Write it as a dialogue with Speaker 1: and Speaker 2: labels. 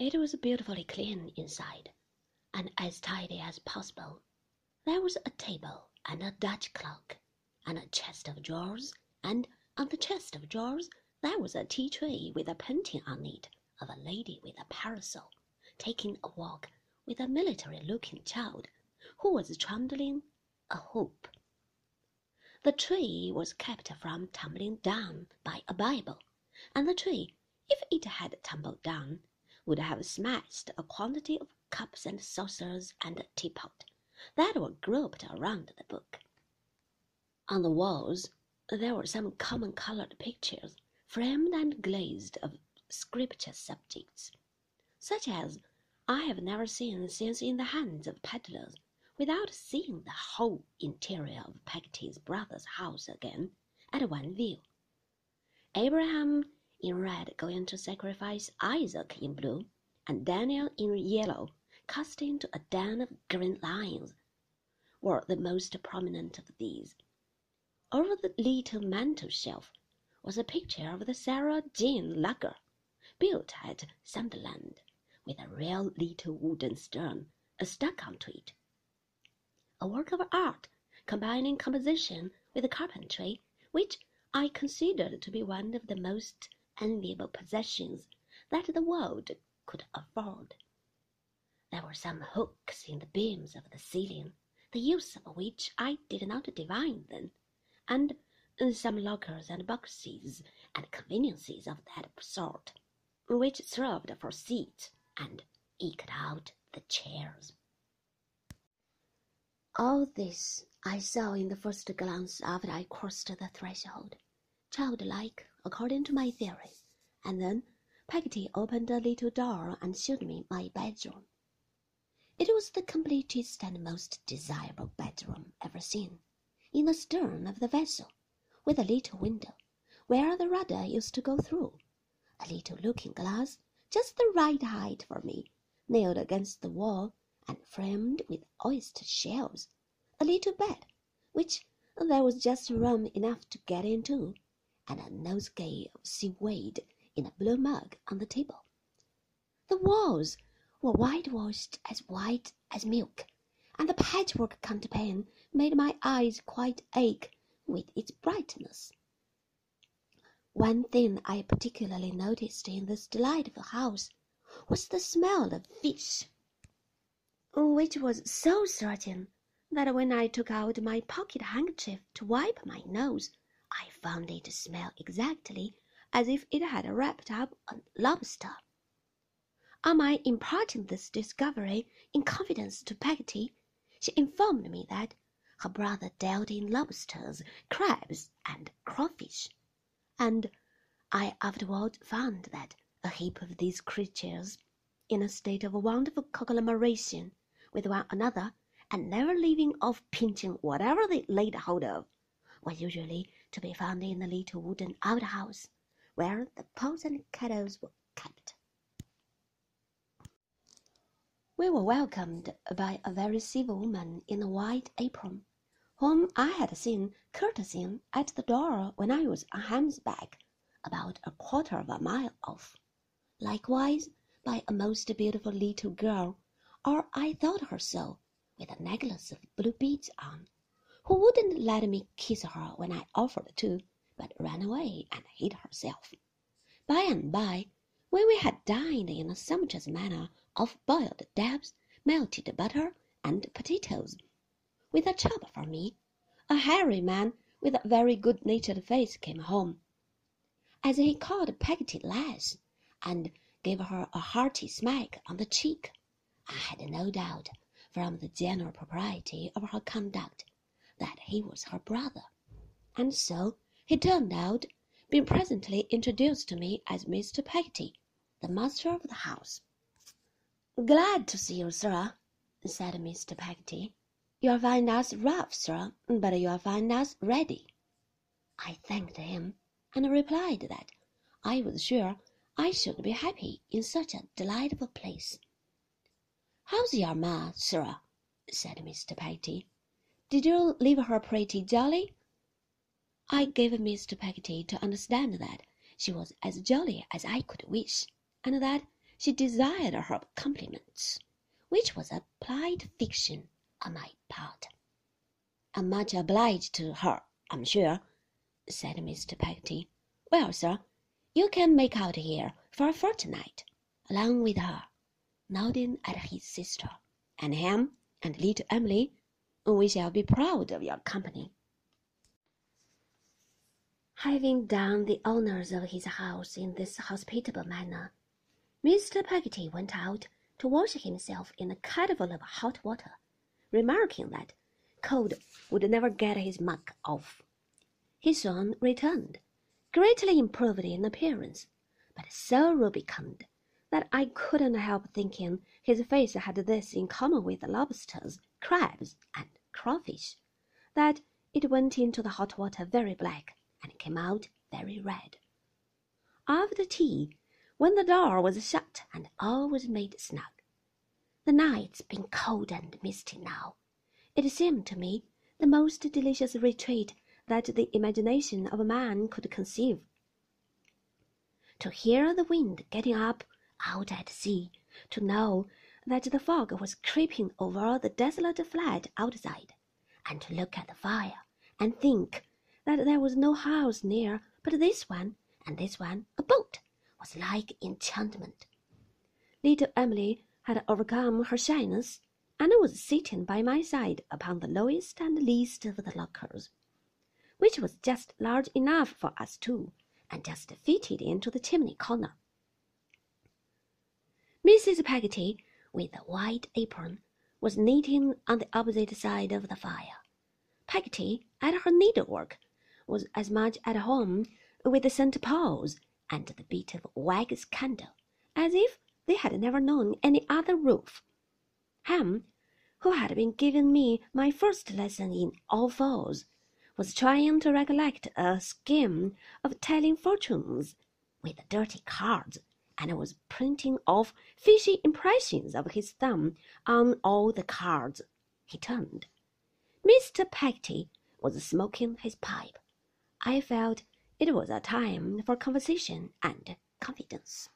Speaker 1: It was beautifully clean inside, and as tidy as possible. There was a table and a Dutch clock, and a chest of drawers, and on the chest of drawers there was a tea tray with a painting on it of a lady with a parasol, taking a walk with a military-looking child who was trundling a hoop. The tray was kept from tumbling down by a Bible, and the tray, if it had tumbled down, would have smashed a quantity of cups and saucers and teapot that were grouped around the book. On the walls there were some common colored pictures, framed and glazed of scripture subjects, such as I have never seen since in the hands of peddlers, without seeing the whole interior of Peggotty's brother's house again at one view. Abraham in red going to sacrifice Isaac in blue, and Daniel in yellow cast into a den of green lions, were the most prominent of these. Over the little mantel shelf was a picture of the Sarah Jane lugger, built at Sunderland, with a real little wooden stern a stuck onto it. A work of art combining composition with carpentry, which I considered to be one of the most enviable possessions that the world could afford. There were some hooks in the beams of the ceiling, the use of which I did not divine then, and uh, some lockers and boxes and conveniences of that sort, which served for seats and eked out the chairs. All this I saw in the first glance after I crossed the threshold, childlike according to my theory, and then Peggotty opened a little door and showed me my bedroom. It was the completest and most desirable bedroom ever seen, in the stern of the vessel, with a little window, where the rudder used to go through, a little looking-glass, just the right height for me, nailed against the wall, and framed with oyster shells, a little bed, which there was just room enough to get into, and a nosegay of seaweed in a blue mug on the table. The walls were whitewashed as white as milk, and the patchwork counterpane made my eyes quite ache with its brightness. One thing I particularly noticed in this delightful house was the smell of fish, which was so certain that when I took out my pocket handkerchief to wipe my nose, I found it smell exactly as if it had wrapped up a lobster. On my imparting this discovery in confidence to Peggotty, she informed me that her brother dealt in lobsters, crabs, and crawfish, and I afterward found that a heap of these creatures, in a state of wonderful conglomeration with one another, and never leaving off pinching whatever they laid hold of, were usually to be found in the little wooden outhouse where the pots and kettles were kept. We were welcomed by a very civil woman in a white apron, whom I had seen courtesying at the door when I was on Ham's back, about a quarter of a mile off. Likewise by a most beautiful little girl, or I thought her so, with a necklace of blue beads on, who wouldn't let me kiss her when I offered to, but ran away and hid herself. By and by, when we had dined in a sumptuous manner off boiled dabs, melted butter, and potatoes, with a chop for me, a hairy man with a very good-natured face came home. As he called Peggotty lass, and gave her a hearty smack on the cheek, I had no doubt, from the general propriety of her conduct, that he was her brother, and so he turned out, being presently introduced to me as Mr. Peggotty, the master of the house. "Glad to see you, sir," said Mr. Peggotty. "You'll find us rough, sir, but you'll find us ready." I thanked him, and replied that I was sure I should be happy in such a delightful place. "How's your ma, sir?" said Mr. Peggotty. "Did you leave her pretty jolly?" I gave Mr. Peggotty to understand that she was as jolly as I could wish, and that she desired her compliments, which was a polite fiction on my part. I'm much obliged to her, I'm sure, said Mr. Peggotty. Well, sir, you can make out here for a fortnight, along with her, nodding at his sister, and him and little Emily. We shall be proud of your company. Having done the honours of his house in this hospitable manner, Mr. Peggotty went out to wash himself in a kettleful of hot water, remarking that cold would never get his muck off. He soon returned, greatly improved in appearance, but so rubicund that I couldn't help thinking his face had this in common with lobsters, crabs, and crawfish, that it went into the hot water very black and came out very red. After tea, when the door was shut and all was made snug, the nights being cold and misty now, it seemed to me the most delicious retreat that the imagination of a man could conceive. To hear the wind getting up out at sea, to know that the fog was creeping over the desolate flat outside, and to look at the fire and think that there was no house near but this one, and this one a boat, was like enchantment. Little Emily had overcome her shyness, and was sitting by my side upon the lowest and least of the lockers, which was just large enough for us two, and just fitted into the chimney corner. Mrs. Peggotty, with a white apron, was knitting on the opposite side of the fire. Peggotty, at her needlework, was as much at home with the St. Paul's and the bit of wax candle as if they had never known any other roof. Ham, who had been giving me my first lesson in All Fours, was trying to recollect a scheme of telling fortunes with dirty cards and was printing off fishy impressions of his thumb on all the cards he turned. Mr. Peggotty was smoking his pipe. I felt it was a time for conversation and confidence.